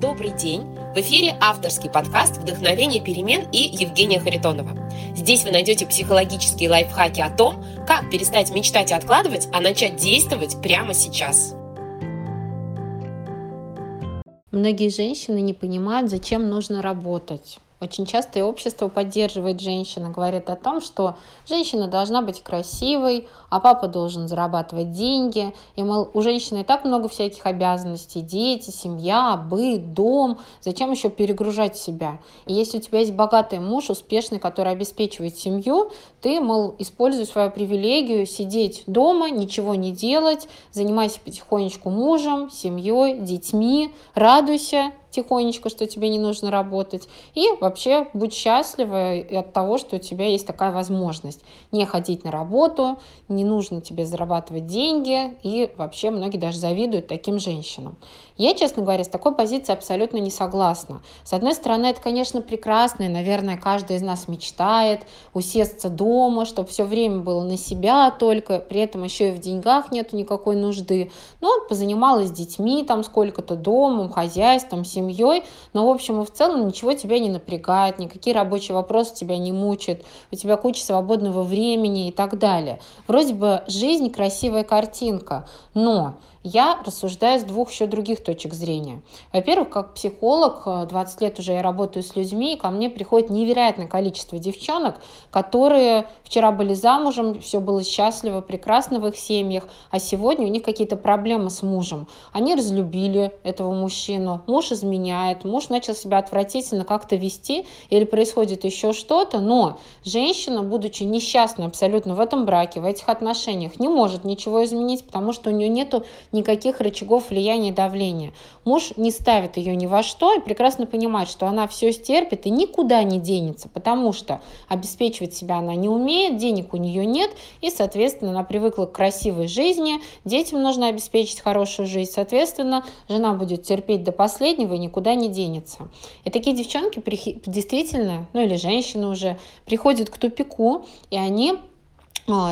Добрый день! В эфире авторский подкаст «Вдохновение перемен» и Евгения Харитонова. Здесь вы найдете психологические лайфхаки о том, как перестать мечтать и откладывать, а начать действовать прямо сейчас. Многие женщины не понимают, зачем нужно работать. Очень часто и общество поддерживает женщину, говорит о том, что женщина должна быть красивой, а папа должен зарабатывать деньги. И, мол, у женщины и так много всяких обязанностей, дети, семья, быт, дом. Зачем еще перегружать себя? И если у тебя есть богатый муж, успешный, который обеспечивает семью, ты, мол, используй свою привилегию сидеть дома, ничего не делать, занимайся потихонечку мужем, семьей, детьми, радуйся, тихонечко, что тебе не нужно работать. И вообще будь счастлива от того, что у тебя есть такая возможность. Не ходить на работу, не нужно тебе зарабатывать деньги. И вообще многие даже завидуют таким женщинам. Я, честно говоря, с такой позиции абсолютно не согласна. С одной стороны, это, конечно, прекрасно, и, наверное, каждый из нас мечтает усесться дома, чтобы все время было на себя только, при этом еще и в деньгах нету никакой нужды. Ну, позанималась с детьми, там сколько-то домом, хозяйством, семьей, но, в общем и в целом ничего тебя не напрягает, никакие рабочие вопросы тебя не мучают, у тебя куча свободного времени и так далее. Вроде бы жизнь красивая картинка, но я рассуждаю с двух еще других точек зрения. Во-первых, как психолог, 20 э, лет уже я работаю с людьми, и ко мне приходит невероятное количество девчонок, которые вчера были замужем, все было счастливо, прекрасно в их семьях, а сегодня у них какие-то проблемы с мужем. Они разлюбили этого мужчину, муж изменяет, муж начал себя отвратительно как-то вести или происходит еще что-то, но женщина, будучи несчастной абсолютно в этом браке, в этих отношениях, не может ничего изменить, потому что у нее нету никаких рычагов влияния и давления. Муж не ставит ее ни во что и прекрасно понимает, что она все стерпит и никуда не денется, потому что обеспечивать себя она не умеет, денег у нее нет, и, соответственно, она привыкла к красивой жизни, детям нужно обеспечить хорошую жизнь, соответственно, жена будет терпеть до последнего и никуда не денется. И такие девчонки действительно, ну или женщины уже, приходят к тупику, и они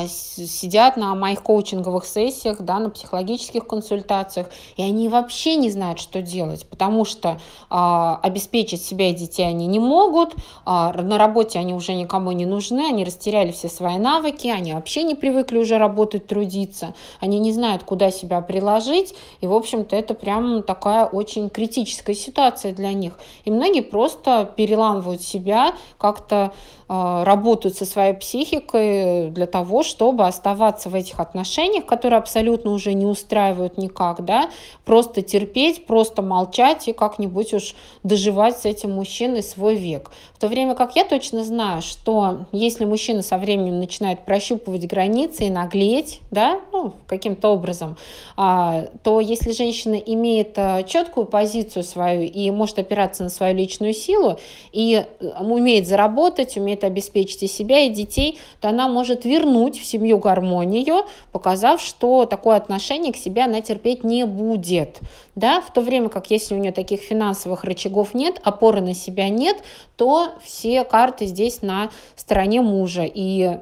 сидят на моих коучинговых сессиях, да, на психологических консультациях, и они вообще не знают, что делать, потому что а, обеспечить себя и детей они не могут, а, на работе они уже никому не нужны, они растеряли все свои навыки, они вообще не привыкли уже работать, трудиться, они не знают, куда себя приложить, и, в общем-то, это прям такая очень критическая ситуация для них. И многие просто переламывают себя, как-то а, работают со своей психикой для того, чтобы оставаться в этих отношениях, которые абсолютно уже не устраивают никак, да, просто терпеть, просто молчать и как-нибудь уж доживать с этим мужчиной свой век. В то время как я точно знаю, что если мужчина со временем начинает прощупывать границы и наглеть, да, ну, каким-то образом, а, то если женщина имеет а, четкую позицию свою и может опираться на свою личную силу и умеет заработать, умеет обеспечить и себя, и детей, то она может вернуть в семью гармонию, показав, что такое отношение к себе она терпеть не будет. Да? В то время как если у нее таких финансовых рычагов нет, опоры на себя нет, то все карты здесь на стороне мужа. И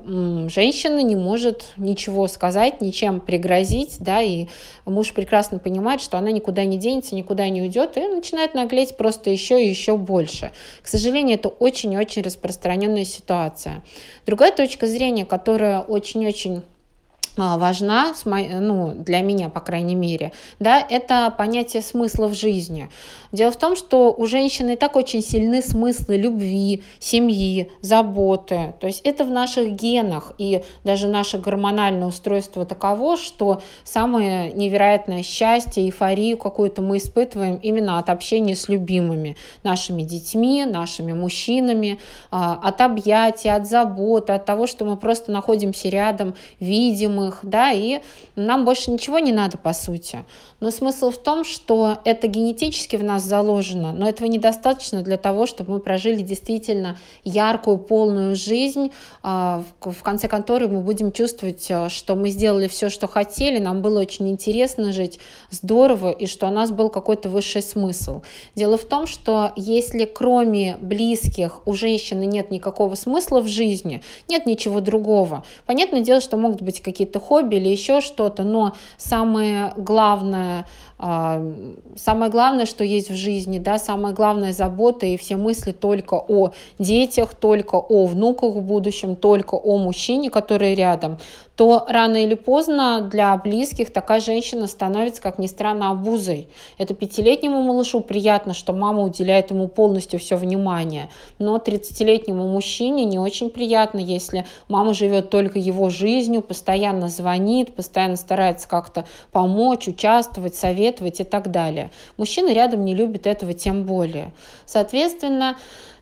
женщина не может ничего сказать, ничем пригрозить, да, и муж прекрасно понимает, что она никуда не денется, никуда не уйдет, и начинает наглеть просто еще и еще больше. К сожалению, это очень-очень распространенная ситуация. Другая точка зрения, которая очень-очень важна, ну, для меня, по крайней мере, да, это понятие смысла в жизни. Дело в том, что у женщины и так очень сильны смыслы любви, семьи, заботы. То есть это в наших генах, и даже наше гормональное устройство таково, что самое невероятное счастье, эйфорию какую-то мы испытываем именно от общения с любимыми, нашими детьми, нашими мужчинами, а, от объятий, от заботы, от того, что мы просто находимся рядом, видим их, да, и нам больше ничего не надо, по сути. Но смысл в том, что это генетически в нас заложено, но этого недостаточно для того, чтобы мы прожили действительно яркую, полную жизнь, а, в конце которой мы будем чувствовать, а, что мы сделали все, что хотели, нам было очень интересно жить, здорово, и что у нас был какой-то высший смысл. Дело в том, что если кроме близких у женщины нет никакого смысла в жизни, нет ничего другого, понятное дело, что могут быть какие-то хобби или еще что-то, но самое главное самое главное, что есть в жизни, да, самая главная забота и все мысли только о детях, только о внуках в будущем, только о мужчине, который рядом, то рано или поздно для близких такая женщина становится, как ни странно, обузой. Это пятилетнему малышу приятно, что мама уделяет ему полностью все внимание, но 30-летнему мужчине не очень приятно, если мама живет только его жизнью, постоянно звонит, постоянно старается как-то помочь, участвовать, советовать и так далее. Мужчина рядом не любит этого тем более. Соответственно,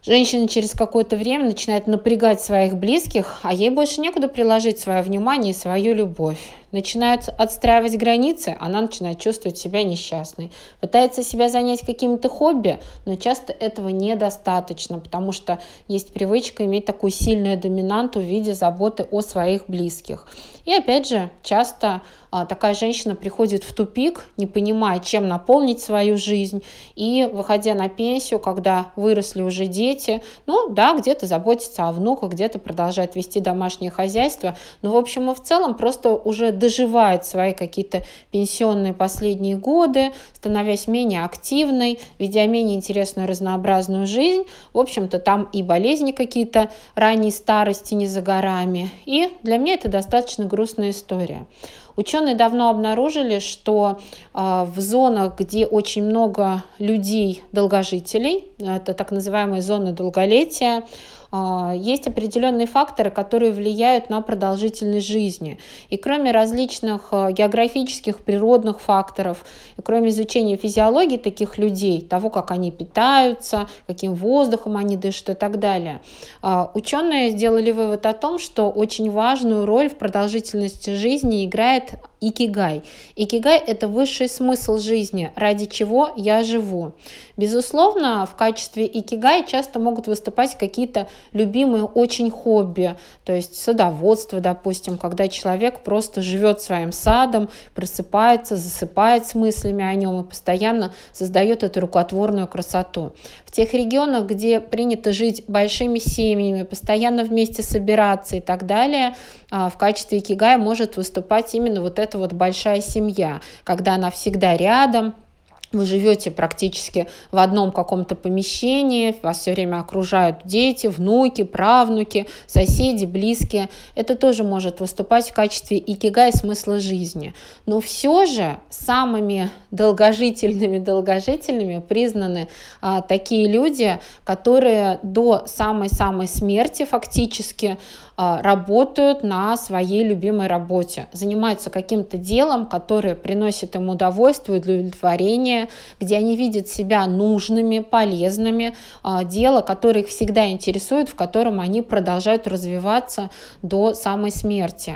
Женщина через какое-то время начинает напрягать своих близких, а ей больше некуда приложить свое внимание и свою любовь. Начинают отстраивать границы, она начинает чувствовать себя несчастной. Пытается себя занять какими-то хобби, но часто этого недостаточно, потому что есть привычка иметь такую сильную доминанту в виде заботы о своих близких. И опять же, часто такая женщина приходит в тупик, не понимая, чем наполнить свою жизнь, и выходя на пенсию, когда выросли уже дети, ну да, где-то заботится о внуках, где-то продолжает вести домашнее хозяйство, но в общем и в целом просто уже доживает свои какие-то пенсионные последние годы, становясь менее активной, ведя менее интересную разнообразную жизнь. В общем-то, там и болезни какие-то ранней старости не за горами. И для меня это достаточно грустная история. Ученые давно обнаружили, что а, в зонах, где очень много людей, долгожителей, это так называемые зоны долголетия, есть определенные факторы, которые влияют на продолжительность жизни. И кроме различных а, географических, природных факторов, и кроме изучения физиологии таких людей, того, как они питаются, каким воздухом они дышат и так далее, а, ученые сделали вывод о том, что очень важную роль в продолжительности жизни играет икигай. Икигай – это высший смысл жизни, ради чего я живу. Безусловно, в качестве икигай часто могут выступать какие-то любимые очень хобби, то есть садоводство, допустим, когда человек просто живет своим садом, просыпается, засыпает с мыслями о нем и постоянно создает эту рукотворную красоту. В тех регионах, где принято жить большими семьями, постоянно вместе собираться и так далее, а, в качестве икигая может выступать именно вот эта вот большая семья, когда она всегда рядом, вы живете практически в одном каком-то помещении, вас все время окружают дети, внуки, правнуки, соседи, близкие. Это тоже может выступать в качестве икигай смысла жизни. Но все же самыми долгожительными долгожительными признаны а, такие люди, которые до самой-самой смерти фактически а, работают на своей любимой работе, занимаются каким-то делом, которое приносит им удовольствие, удовлетворение, где они видят себя нужными, полезными, а, дело, которое их всегда интересует, в котором они продолжают развиваться до самой смерти.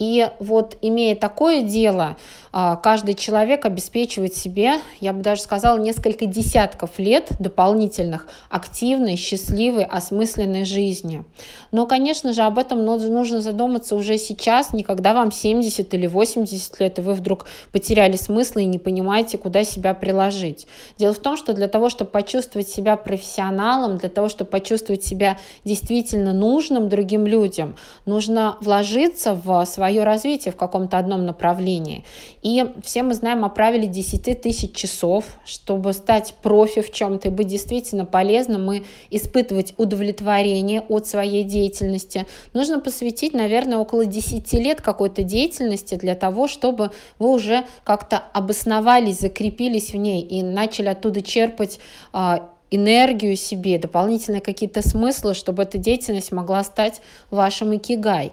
И вот имея такое дело, а, каждый человек обеспечивает себе, я бы даже сказала, несколько десятков лет дополнительных активной, счастливой, осмысленной жизни. Но, конечно же, об этом нужно задуматься уже сейчас, не когда вам 70 или 80 лет, и вы вдруг потеряли смысл и не понимаете, куда себя приложить. Дело в том, что для того, чтобы почувствовать себя профессионалом, для того, чтобы почувствовать себя действительно нужным другим людям, нужно вложиться в свою свое развитие в каком-то одном направлении. И все мы знаем о правиле 10 тысяч часов, чтобы стать профи в чем-то и быть действительно полезным и испытывать удовлетворение от своей деятельности. Нужно посвятить, наверное, около 10 лет какой-то деятельности для того, чтобы вы уже как-то обосновались, закрепились в ней и начали оттуда черпать а, энергию себе, дополнительные какие-то смыслы, чтобы эта деятельность могла стать вашим икигай.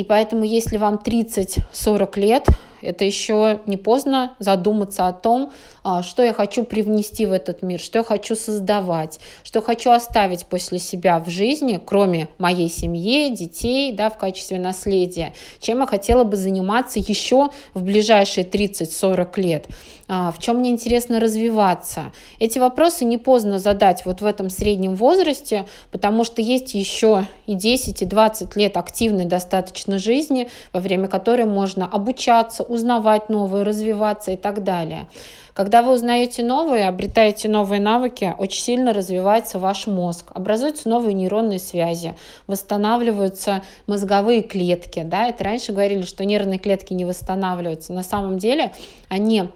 И поэтому, если вам 30-40 лет, это еще не поздно задуматься о том, а, что я хочу привнести в этот мир, что я хочу создавать, что хочу оставить после себя в жизни, кроме моей семьи, детей, да, в качестве наследия, чем я хотела бы заниматься еще в ближайшие 30-40 лет, в чем мне интересно развиваться. Эти вопросы не поздно задать вот в этом среднем возрасте, потому что есть еще и 10, и 20 лет активной достаточно жизни, во время которой можно обучаться, узнавать новое, развиваться и так далее. Когда вы узнаете новые, обретаете новые навыки, очень сильно развивается ваш мозг, образуются новые нейронные связи, восстанавливаются мозговые клетки. Да? Это раньше говорили, что нервные клетки не восстанавливаются. На самом деле они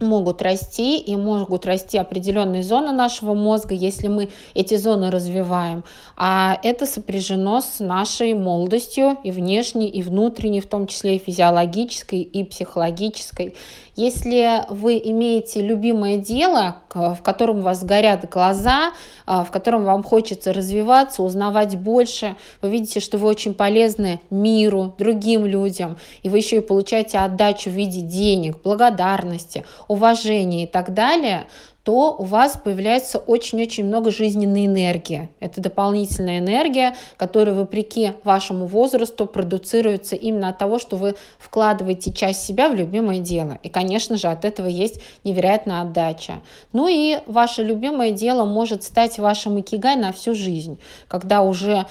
могут расти и могут расти определенные зоны нашего мозга, если мы эти зоны развиваем. А это сопряжено с нашей молодостью и внешней, и внутренней, в том числе и физиологической, и психологической. Если вы имеете любимое дело, в котором у вас горят глаза, а, в котором вам хочется развиваться, узнавать больше, вы видите, что вы очень полезны миру, другим людям, и вы еще и получаете отдачу в виде денег, благодарности, уважения и так далее, то у вас появляется очень-очень много жизненной энергии. Это дополнительная энергия, которая, вопреки вашему возрасту, продуцируется именно от того, что вы вкладываете часть себя в любимое дело. И, конечно же, от этого есть невероятная отдача. Ну и ваше любимое дело может стать вашим икигай на всю жизнь, когда уже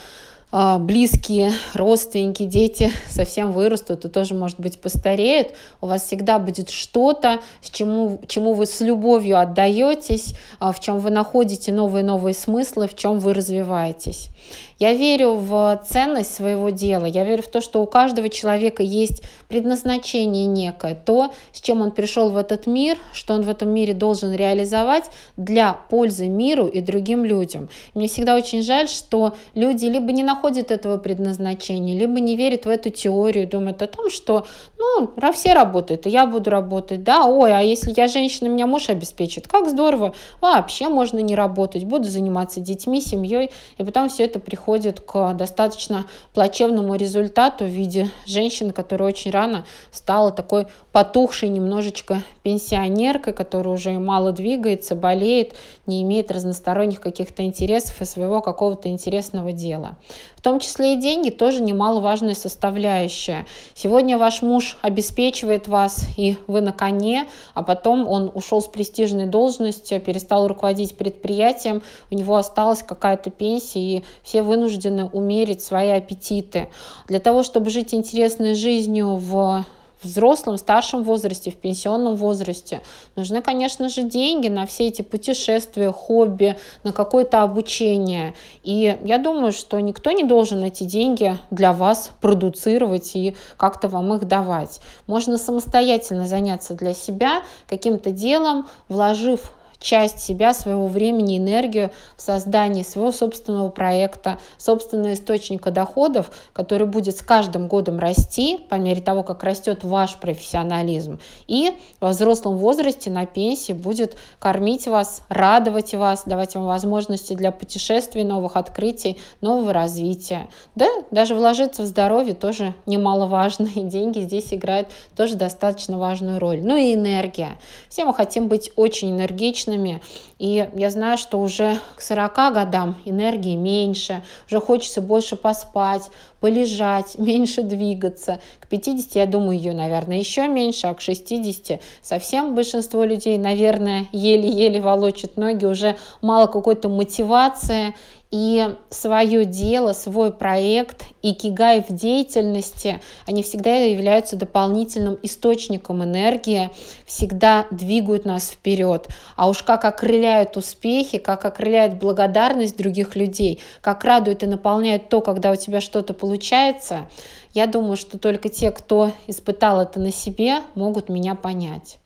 близкие, родственники, дети совсем вырастут и тоже, может быть, постареют, у вас всегда будет что-то, с чему, чему вы с любовью отдаетесь, а, в чем вы находите новые-новые смыслы, в чем вы развиваетесь. Я верю в ценность своего дела, я верю в то, что у каждого человека есть предназначение некое, то, с чем он пришел в этот мир, что он в этом мире должен реализовать для пользы миру и другим людям. Мне всегда очень жаль, что люди либо не находят этого предназначения, либо не верят в эту теорию, думают о том, что ну, все работают, и я буду работать, да, ой, а если я женщина, меня муж обеспечит, как здорово, вообще можно не работать, буду заниматься детьми, семьей, и потом все это приходит к достаточно плачевному результату в виде женщины, которая очень рано стала такой потухшей немножечко пенсионеркой, которая уже мало двигается, болеет, не имеет разносторонних каких-то интересов и своего какого-то интересного дела. Том числе и деньги тоже немаловажная составляющая. Сегодня ваш муж обеспечивает вас, и вы на коне, а потом он ушел с престижной должности, перестал руководить предприятием, у него осталась какая-то пенсия, и все вынуждены умерить свои аппетиты. Для того, чтобы жить интересной жизнью в взрослом, старшем возрасте, в пенсионном возрасте. Нужны, конечно же, деньги на все эти путешествия, хобби, на какое-то обучение. И я думаю, что никто не должен эти деньги для вас продуцировать и как-то вам их давать. Можно самостоятельно заняться для себя каким-то делом, вложив часть себя, своего времени, энергию в создании своего собственного проекта, собственного источника доходов, который будет с каждым годом расти по мере того, как растет ваш профессионализм. И во взрослом возрасте на пенсии будет кормить вас, радовать вас, давать вам возможности для путешествий, новых открытий, нового развития. Да, даже вложиться в здоровье тоже немаловажно, и деньги здесь играют тоже достаточно важную роль. Ну и энергия. Все мы хотим быть очень энергичными, женщинами. И я знаю, что уже к 40 годам энергии меньше, уже хочется больше поспать, полежать, меньше двигаться. К 50, я думаю, ее, наверное, еще меньше, а к 60 совсем большинство людей, наверное, еле-еле волочат ноги, уже мало какой-то мотивации и свое дело, свой проект и кигай в деятельности, они всегда являются дополнительным источником энергии, всегда двигают нас вперед. А уж как окрыляют успехи, как окрыляет благодарность других людей, как радует и наполняет то, когда у тебя что-то получается, я думаю, что только те, кто испытал это на себе, могут меня понять.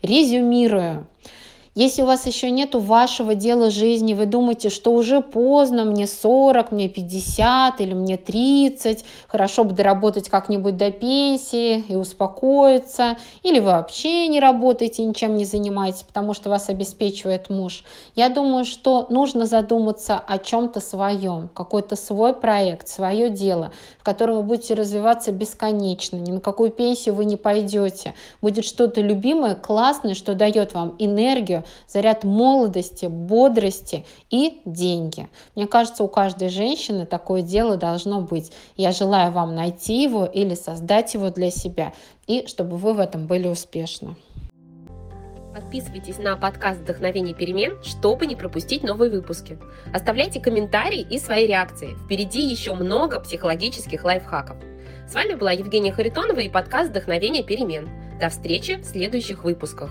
Резюмирую. Если у вас еще нету вашего дела жизни, вы думаете, что уже поздно, мне 40, мне 50 или мне 30, хорошо бы доработать как-нибудь до пенсии и успокоиться, или вы вообще не работаете, ничем не занимаетесь, потому что вас обеспечивает муж. Я думаю, что нужно задуматься о чем-то своем, какой-то свой проект, свое дело, в котором вы будете развиваться бесконечно, ни на какую пенсию вы не пойдете. Будет что-то любимое, классное, что дает вам энергию, заряд молодости, бодрости и деньги. Мне кажется, у каждой женщины такое дело должно быть. Я желаю вам найти его или создать его для себя, и чтобы вы в этом были успешны. Подписывайтесь на подкаст «Вдохновение перемен», чтобы не пропустить новые выпуски. Оставляйте комментарии и свои реакции. Впереди еще много психологических лайфхаков. С вами была Евгения Харитонова и подкаст «Вдохновение перемен». До встречи в следующих выпусках.